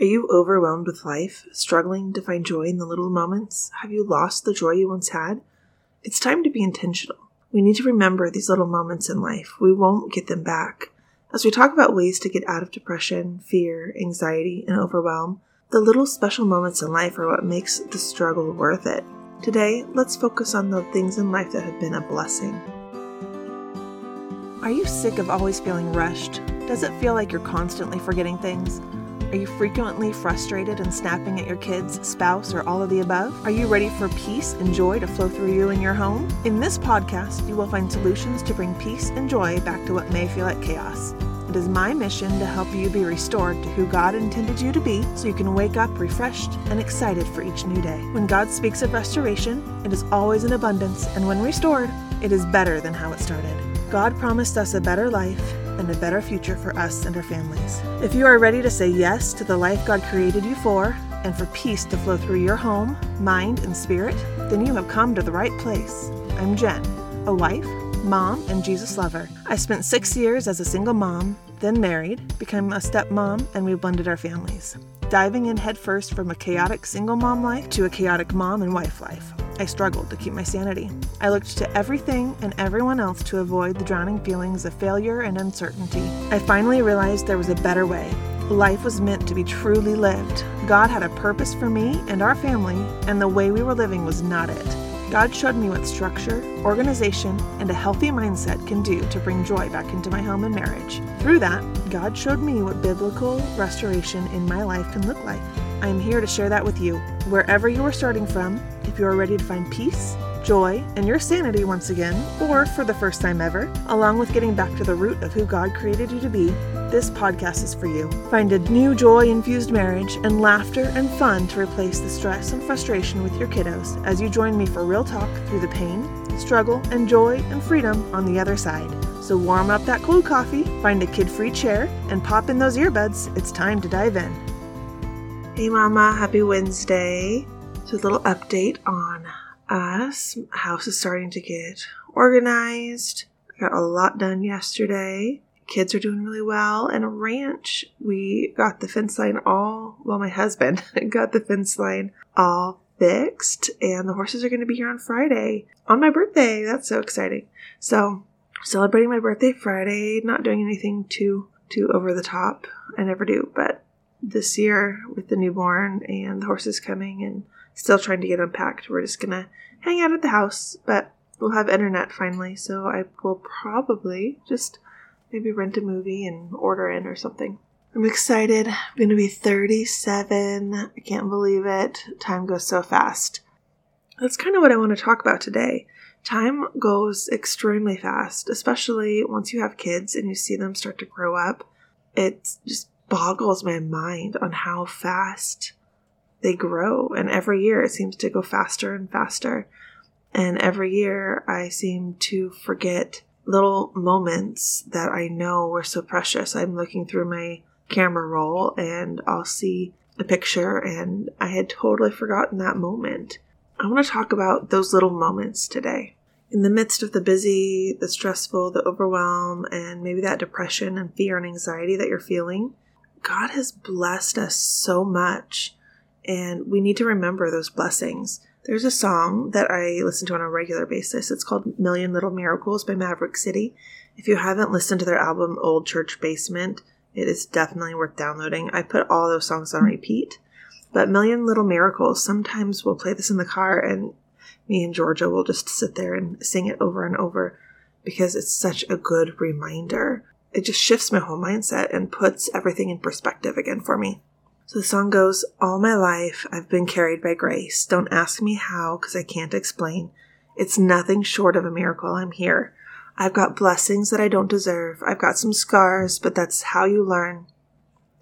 Are you overwhelmed with life, struggling to find joy in the little moments? Have you lost the joy you once had? It's time to be intentional. We need to remember these little moments in life. We won't get them back. As we talk about ways to get out of depression, fear, anxiety, and overwhelm, the little special moments in life are what makes the struggle worth it. Today, let's focus on the things in life that have been a blessing. Are you sick of always feeling rushed? Does it feel like you're constantly forgetting things? Are you frequently frustrated and snapping at your kids, spouse, or all of the above? Are you ready for peace and joy to flow through you and your home? In this podcast, you will find solutions to bring peace and joy back to what may feel like chaos. It is my mission to help you be restored to who God intended you to be so you can wake up refreshed and excited for each new day. When God speaks of restoration, it is always in abundance, and when restored, it is better than how it started. God promised us a better life a better future for us and our families. If you are ready to say yes to the life God created you for, and for peace to flow through your home, mind, and spirit, then you have come to the right place. I'm Jen, a wife, mom, and Jesus lover. I spent six years as a single mom, then married, became a stepmom, and we blended our families. Diving in headfirst from a chaotic single mom life to a chaotic mom and wife life. I struggled to keep my sanity. I looked to everything and everyone else to avoid the drowning feelings of failure and uncertainty. I finally realized there was a better way. Life was meant to be truly lived. God had a purpose for me and our family, and the way we were living was not it. God showed me what structure, organization, and a healthy mindset can do to bring joy back into my home and marriage. Through that, God showed me what biblical restoration in my life can look like. I am here to share that with you. Wherever you are starting from, if you are ready to find peace, joy, and your sanity once again, or for the first time ever, along with getting back to the root of who God created you to be, this podcast is for you. Find a new joy infused marriage and laughter and fun to replace the stress and frustration with your kiddos as you join me for real talk through the pain, struggle, and joy and freedom on the other side. So warm up that cold coffee, find a kid free chair, and pop in those earbuds. It's time to dive in. Hey, Mama, happy Wednesday. So, a little update on us. House is starting to get organized. Got a lot done yesterday. Kids are doing really well. And a ranch, we got the fence line all, well, my husband got the fence line all fixed. And the horses are going to be here on Friday on my birthday. That's so exciting. So, celebrating my birthday Friday, not doing anything too, too over the top. I never do, but this year with the newborn and the horses coming and still trying to get unpacked. We're just gonna hang out at the house, but we'll have internet finally, so I will probably just maybe rent a movie and order in or something. I'm excited. I'm gonna be 37. I can't believe it. Time goes so fast. That's kind of what I want to talk about today. Time goes extremely fast, especially once you have kids and you see them start to grow up. It just boggles my mind on how fast they grow. And every year it seems to go faster and faster. And every year I seem to forget little moments that I know were so precious. I'm looking through my camera roll and I'll see a picture and I had totally forgotten that moment. I want to talk about those little moments today. In the midst of the busy, the stressful, the overwhelm, and maybe that depression and fear and anxiety that you're feeling, God has blessed us so much, and we need to remember those blessings. There's a song that I listen to on a regular basis. It's called Million Little Miracles by Maverick City. If you haven't listened to their album Old Church Basement, it is definitely worth downloading. I put all those songs on repeat. But Million Little Miracles, sometimes we'll play this in the car and me and Georgia will just sit there and sing it over and over because it's such a good reminder it just shifts my whole mindset and puts everything in perspective again for me. So the song goes, All my life I've been carried by grace. Don't ask me how, because I can't explain. It's nothing short of a miracle I'm here. I've got blessings that I don't deserve. I've got some scars, but that's how you learn.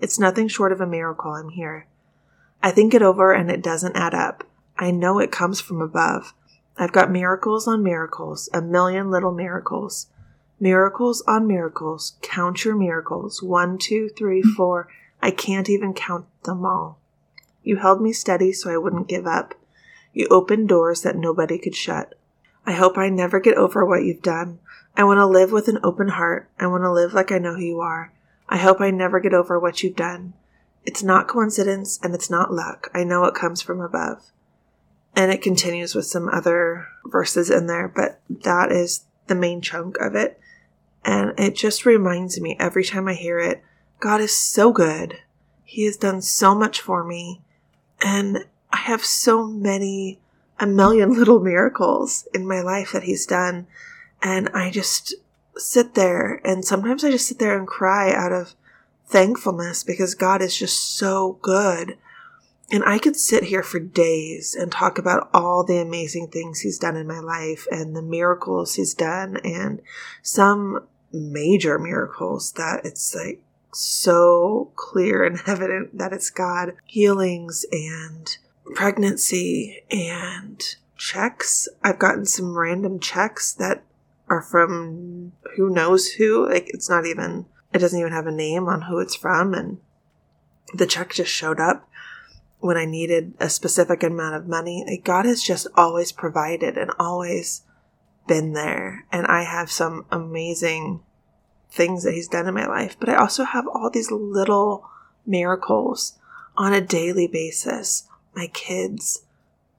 It's nothing short of a miracle I'm here. I think it over and it doesn't add up. I know it comes from above. I've got miracles on miracles, a million little miracles. Miracles on miracles. Count your miracles. One, two, three, four. I can't even count them all. You held me steady so I wouldn't give up. You opened doors that nobody could shut. I hope I never get over what you've done. I want to live with an open heart. I want to live like I know who you are. I hope I never get over what you've done. It's not coincidence and it's not luck. I know it comes from above. And it continues with some other verses in there, but that is the main chunk of it. And it just reminds me every time I hear it God is so good. He has done so much for me. And I have so many, a million little miracles in my life that He's done. And I just sit there and sometimes I just sit there and cry out of thankfulness because God is just so good. And I could sit here for days and talk about all the amazing things he's done in my life and the miracles he's done and some major miracles that it's like so clear and evident that it's God. Healings and pregnancy and checks. I've gotten some random checks that are from who knows who. Like it's not even, it doesn't even have a name on who it's from. And the check just showed up when I needed a specific amount of money. Like God has just always provided and always been there. And I have some amazing things that He's done in my life, but I also have all these little miracles on a daily basis. My kids,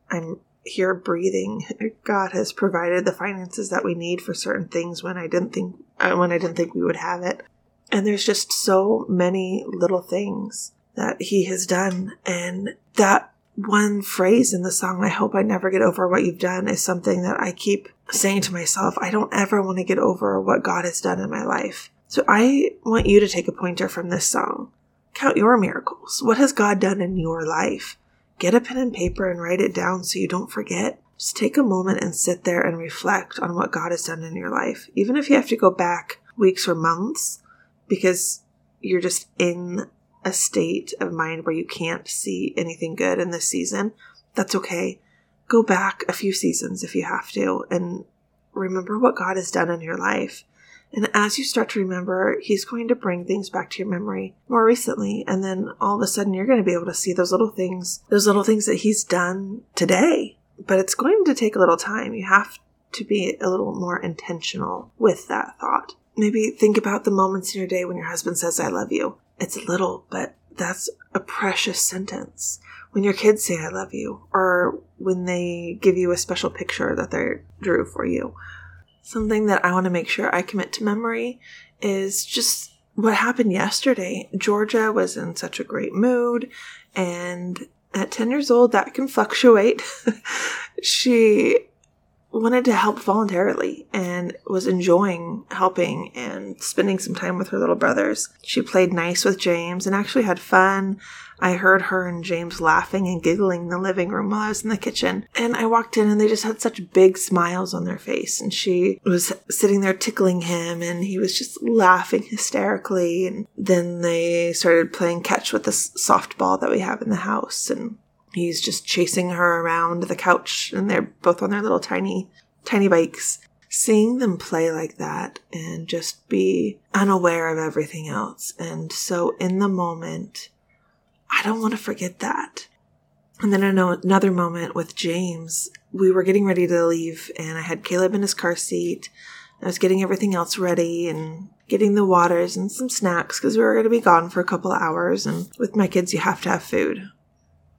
I'm here breathing. God has provided the finances that we need for certain things when I didn't think uh, when I didn't think we would have it. And there's just so many little things that he has done. And that one phrase in the song, I hope I never get over what you've done, is something that I keep saying to myself. I don't ever want to get over what God has done in my life. So I want you to take a pointer from this song. Count your miracles. What has God done in your life? Get a pen and paper and write it down so you don't forget. Just take a moment and sit there and reflect on what God has done in your life. Even if you have to go back weeks or months because you're just in a state of mind where you can't see anything good in this season, that's okay. Go back a few seasons if you have to and remember what God has done in your life. And as you start to remember, he's going to bring things back to your memory more recently. And then all of a sudden, you're going to be able to see those little things, those little things that he's done today. But it's going to take a little time. You have to be a little more intentional with that thought. Maybe think about the moments in your day when your husband says, I love you. It's little, but that's a precious sentence. When your kids say, I love you, or when they give you a special picture that they drew for you. Something that I want to make sure I commit to memory is just what happened yesterday. Georgia was in such a great mood, and at 10 years old, that can fluctuate. she wanted to help voluntarily and was enjoying helping and spending some time with her little brothers. She played nice with James and actually had fun. I heard her and James laughing and giggling in the living room while I was in the kitchen. And I walked in and they just had such big smiles on their face. And she was sitting there tickling him and he was just laughing hysterically. And then they started playing catch with the softball that we have in the house. And He's just chasing her around the couch and they're both on their little tiny, tiny bikes. Seeing them play like that and just be unaware of everything else. And so in the moment, I don't want to forget that. And then another moment with James, we were getting ready to leave and I had Caleb in his car seat. I was getting everything else ready and getting the waters and some snacks because we were going to be gone for a couple hours. And with my kids, you have to have food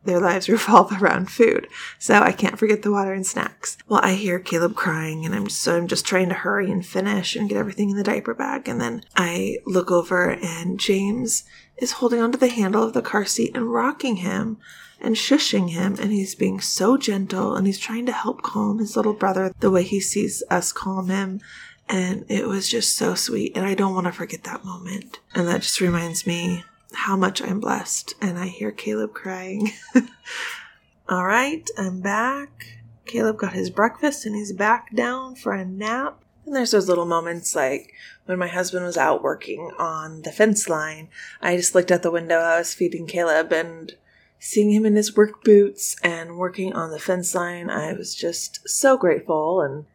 their lives revolve around food. So I can't forget the water and snacks. Well, I hear Caleb crying and I'm just, so I'm just trying to hurry and finish and get everything in the diaper bag. And then I look over and James is holding onto the handle of the car seat and rocking him and shushing him. And he's being so gentle and he's trying to help calm his little brother the way he sees us calm him. And it was just so sweet. And I don't want to forget that moment. And that just reminds me how much I'm blessed. And I hear Caleb crying. All right, I'm back. Caleb got his breakfast and he's back down for a nap. And there's those little moments like when my husband was out working on the fence line, I just looked out the window. I was feeding Caleb and seeing him in his work boots and working on the fence line. I was just so grateful and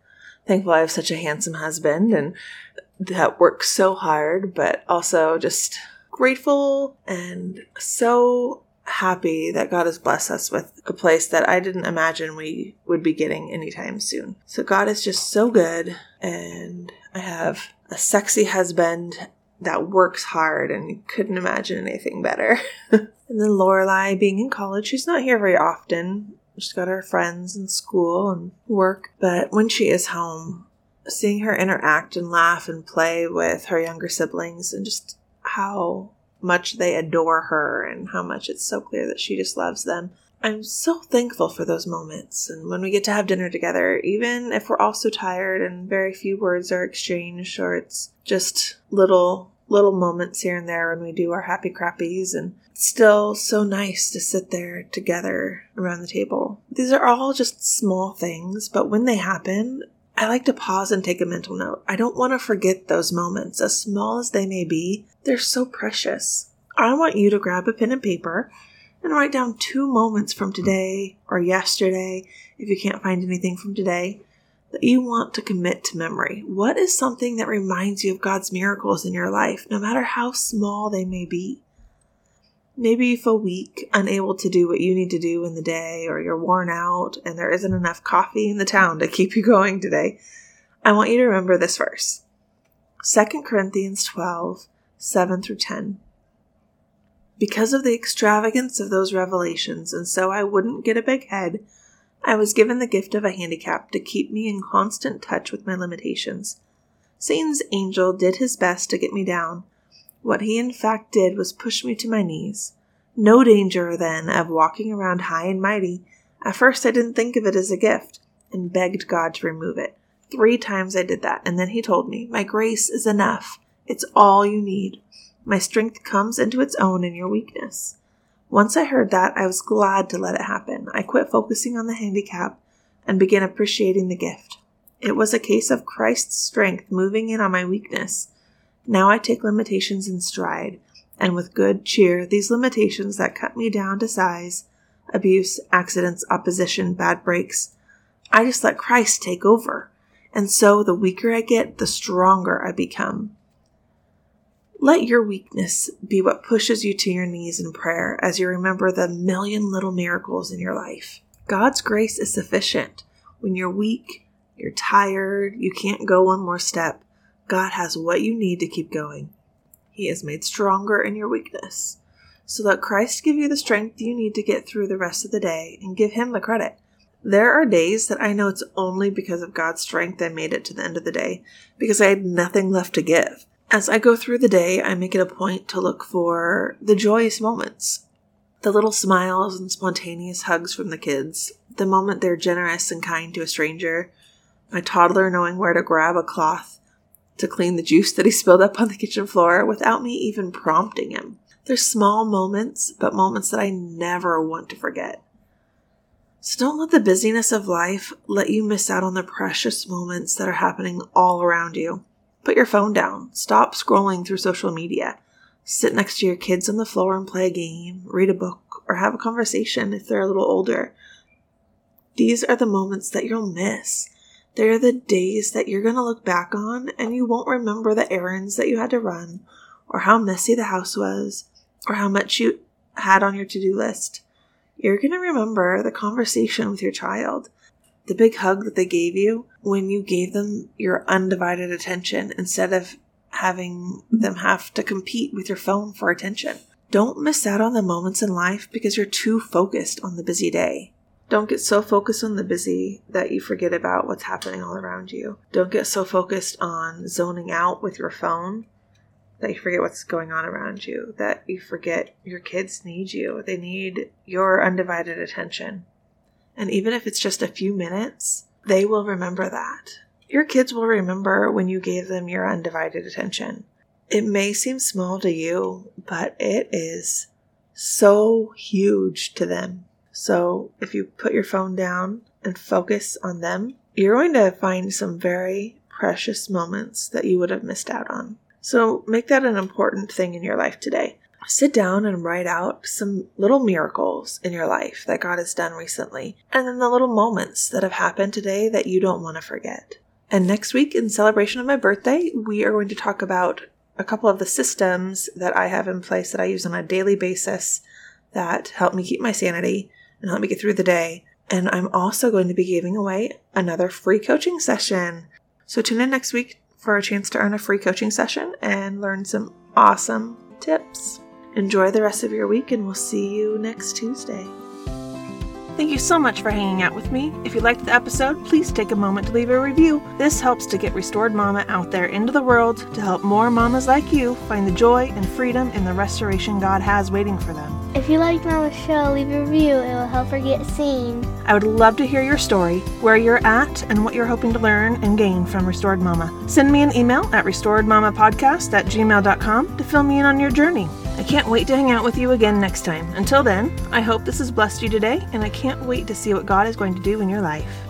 thankful I have such a handsome husband and that works so hard, but also just grateful and so happy that God has blessed us with a place that I didn't imagine we would be getting anytime soon. So God is just so good and I have a sexy husband that works hard and couldn't imagine anything better. And then Lorelai being in college, she's not here very often. She's got her friends and school and work. But when she is home, seeing her interact and laugh and play with her younger siblings and just how much they adore her and how much it's so clear that she just loves them. I'm so thankful for those moments. And when we get to have dinner together, even if we're all so tired and very few words are exchanged or it's just little little moments here and there when we do our happy crappies and it's still so nice to sit there together around the table. These are all just small things, but when they happen, I like to pause and take a mental note. I don't want to forget those moments, as small as they may be. They're so precious. I want you to grab a pen and paper and write down two moments from today or yesterday, if you can't find anything from today, that you want to commit to memory. What is something that reminds you of God's miracles in your life, no matter how small they may be? Maybe you feel weak, unable to do what you need to do in the day, or you're worn out and there isn't enough coffee in the town to keep you going today. I want you to remember this verse 2 Corinthians 12, 7 through 10. Because of the extravagance of those revelations, and so I wouldn't get a big head, I was given the gift of a handicap to keep me in constant touch with my limitations. Satan's angel did his best to get me down what he in fact did was push me to my knees. No danger, then, of walking around high and mighty. At first, I didn't think of it as a gift and begged God to remove it. Three times I did that, and then he told me, My grace is enough. It's all you need. My strength comes into its own in your weakness. Once I heard that, I was glad to let it happen. I quit focusing on the handicap and began appreciating the gift. It was a case of Christ's strength moving in on my weakness now I take limitations in stride, and with good cheer, these limitations that cut me down to size, abuse, accidents, opposition, bad breaks, I just let Christ take over. And so the weaker I get, the stronger I become. Let your weakness be what pushes you to your knees in prayer as you remember the million little miracles in your life. God's grace is sufficient. When you're weak, you're tired, you can't go one more step. God has what you need to keep going. He is made stronger in your weakness. So let Christ give you the strength you need to get through the rest of the day and give Him the credit. There are days that I know it's only because of God's strength I made it to the end of the day, because I had nothing left to give. As I go through the day, I make it a point to look for the joyous moments. The little smiles and spontaneous hugs from the kids, the moment they're generous and kind to a stranger, my toddler knowing where to grab a cloth to clean the juice that he spilled up on the kitchen floor without me even prompting him. They're small moments, but moments that I never want to forget. So don't let the busyness of life let you miss out on the precious moments that are happening all around you. Put your phone down. Stop scrolling through social media. Sit next to your kids on the floor and play a game, read a book, or have a conversation if they're a little older. These are the moments that you'll miss. They're the days that you're going to look back on and you won't remember the errands that you had to run, or how messy the house was, or how much you had on your to do list. You're going to remember the conversation with your child, the big hug that they gave you when you gave them your undivided attention instead of having them have to compete with your phone for attention. Don't miss out on the moments in life because you're too focused on the busy day. Don't get so focused on the busy that you forget about what's happening all around you. Don't get so focused on zoning out with your phone that you forget what's going on around you, that you forget your kids need you. They need your undivided attention. And even if it's just a few minutes, they will remember that. Your kids will remember when you gave them your undivided attention. It may seem small to you, but it is so huge to them. So if you put your phone down and focus on them, you're going to find some very precious moments that you would have missed out on. So make that an important thing in your life today. Sit down and write out some little miracles in your life that God has done recently, and then the little moments that have happened today that you don't want to forget. And next week, in celebration of my birthday, we are going to talk about a couple of the systems that I have in place that I use on a daily basis that help me keep my sanity and help me get through the day. And I'm also going to be giving away another free coaching session. So tune in next week for a chance to earn a free coaching session and learn some awesome tips. Enjoy the rest of your week, and we'll see you next Tuesday. Thank you so much for hanging out with me. If you liked the episode, please take a moment to leave a review. This helps to get Restored Mama out there into the world to help more mamas like you find the joy and freedom in the restoration God has waiting for them. If you liked Mama's show, leave a review. It will help her get seen. I would love to hear your story, where you're at, and what you're hoping to learn and gain from Restored Mama. Send me an email at restoredmamapodcast at gmail.com to fill me in on your journey. I can't wait to hang out with you again next time. Until then, I hope this has blessed you today, and I can't wait to see what God is going to do in your life.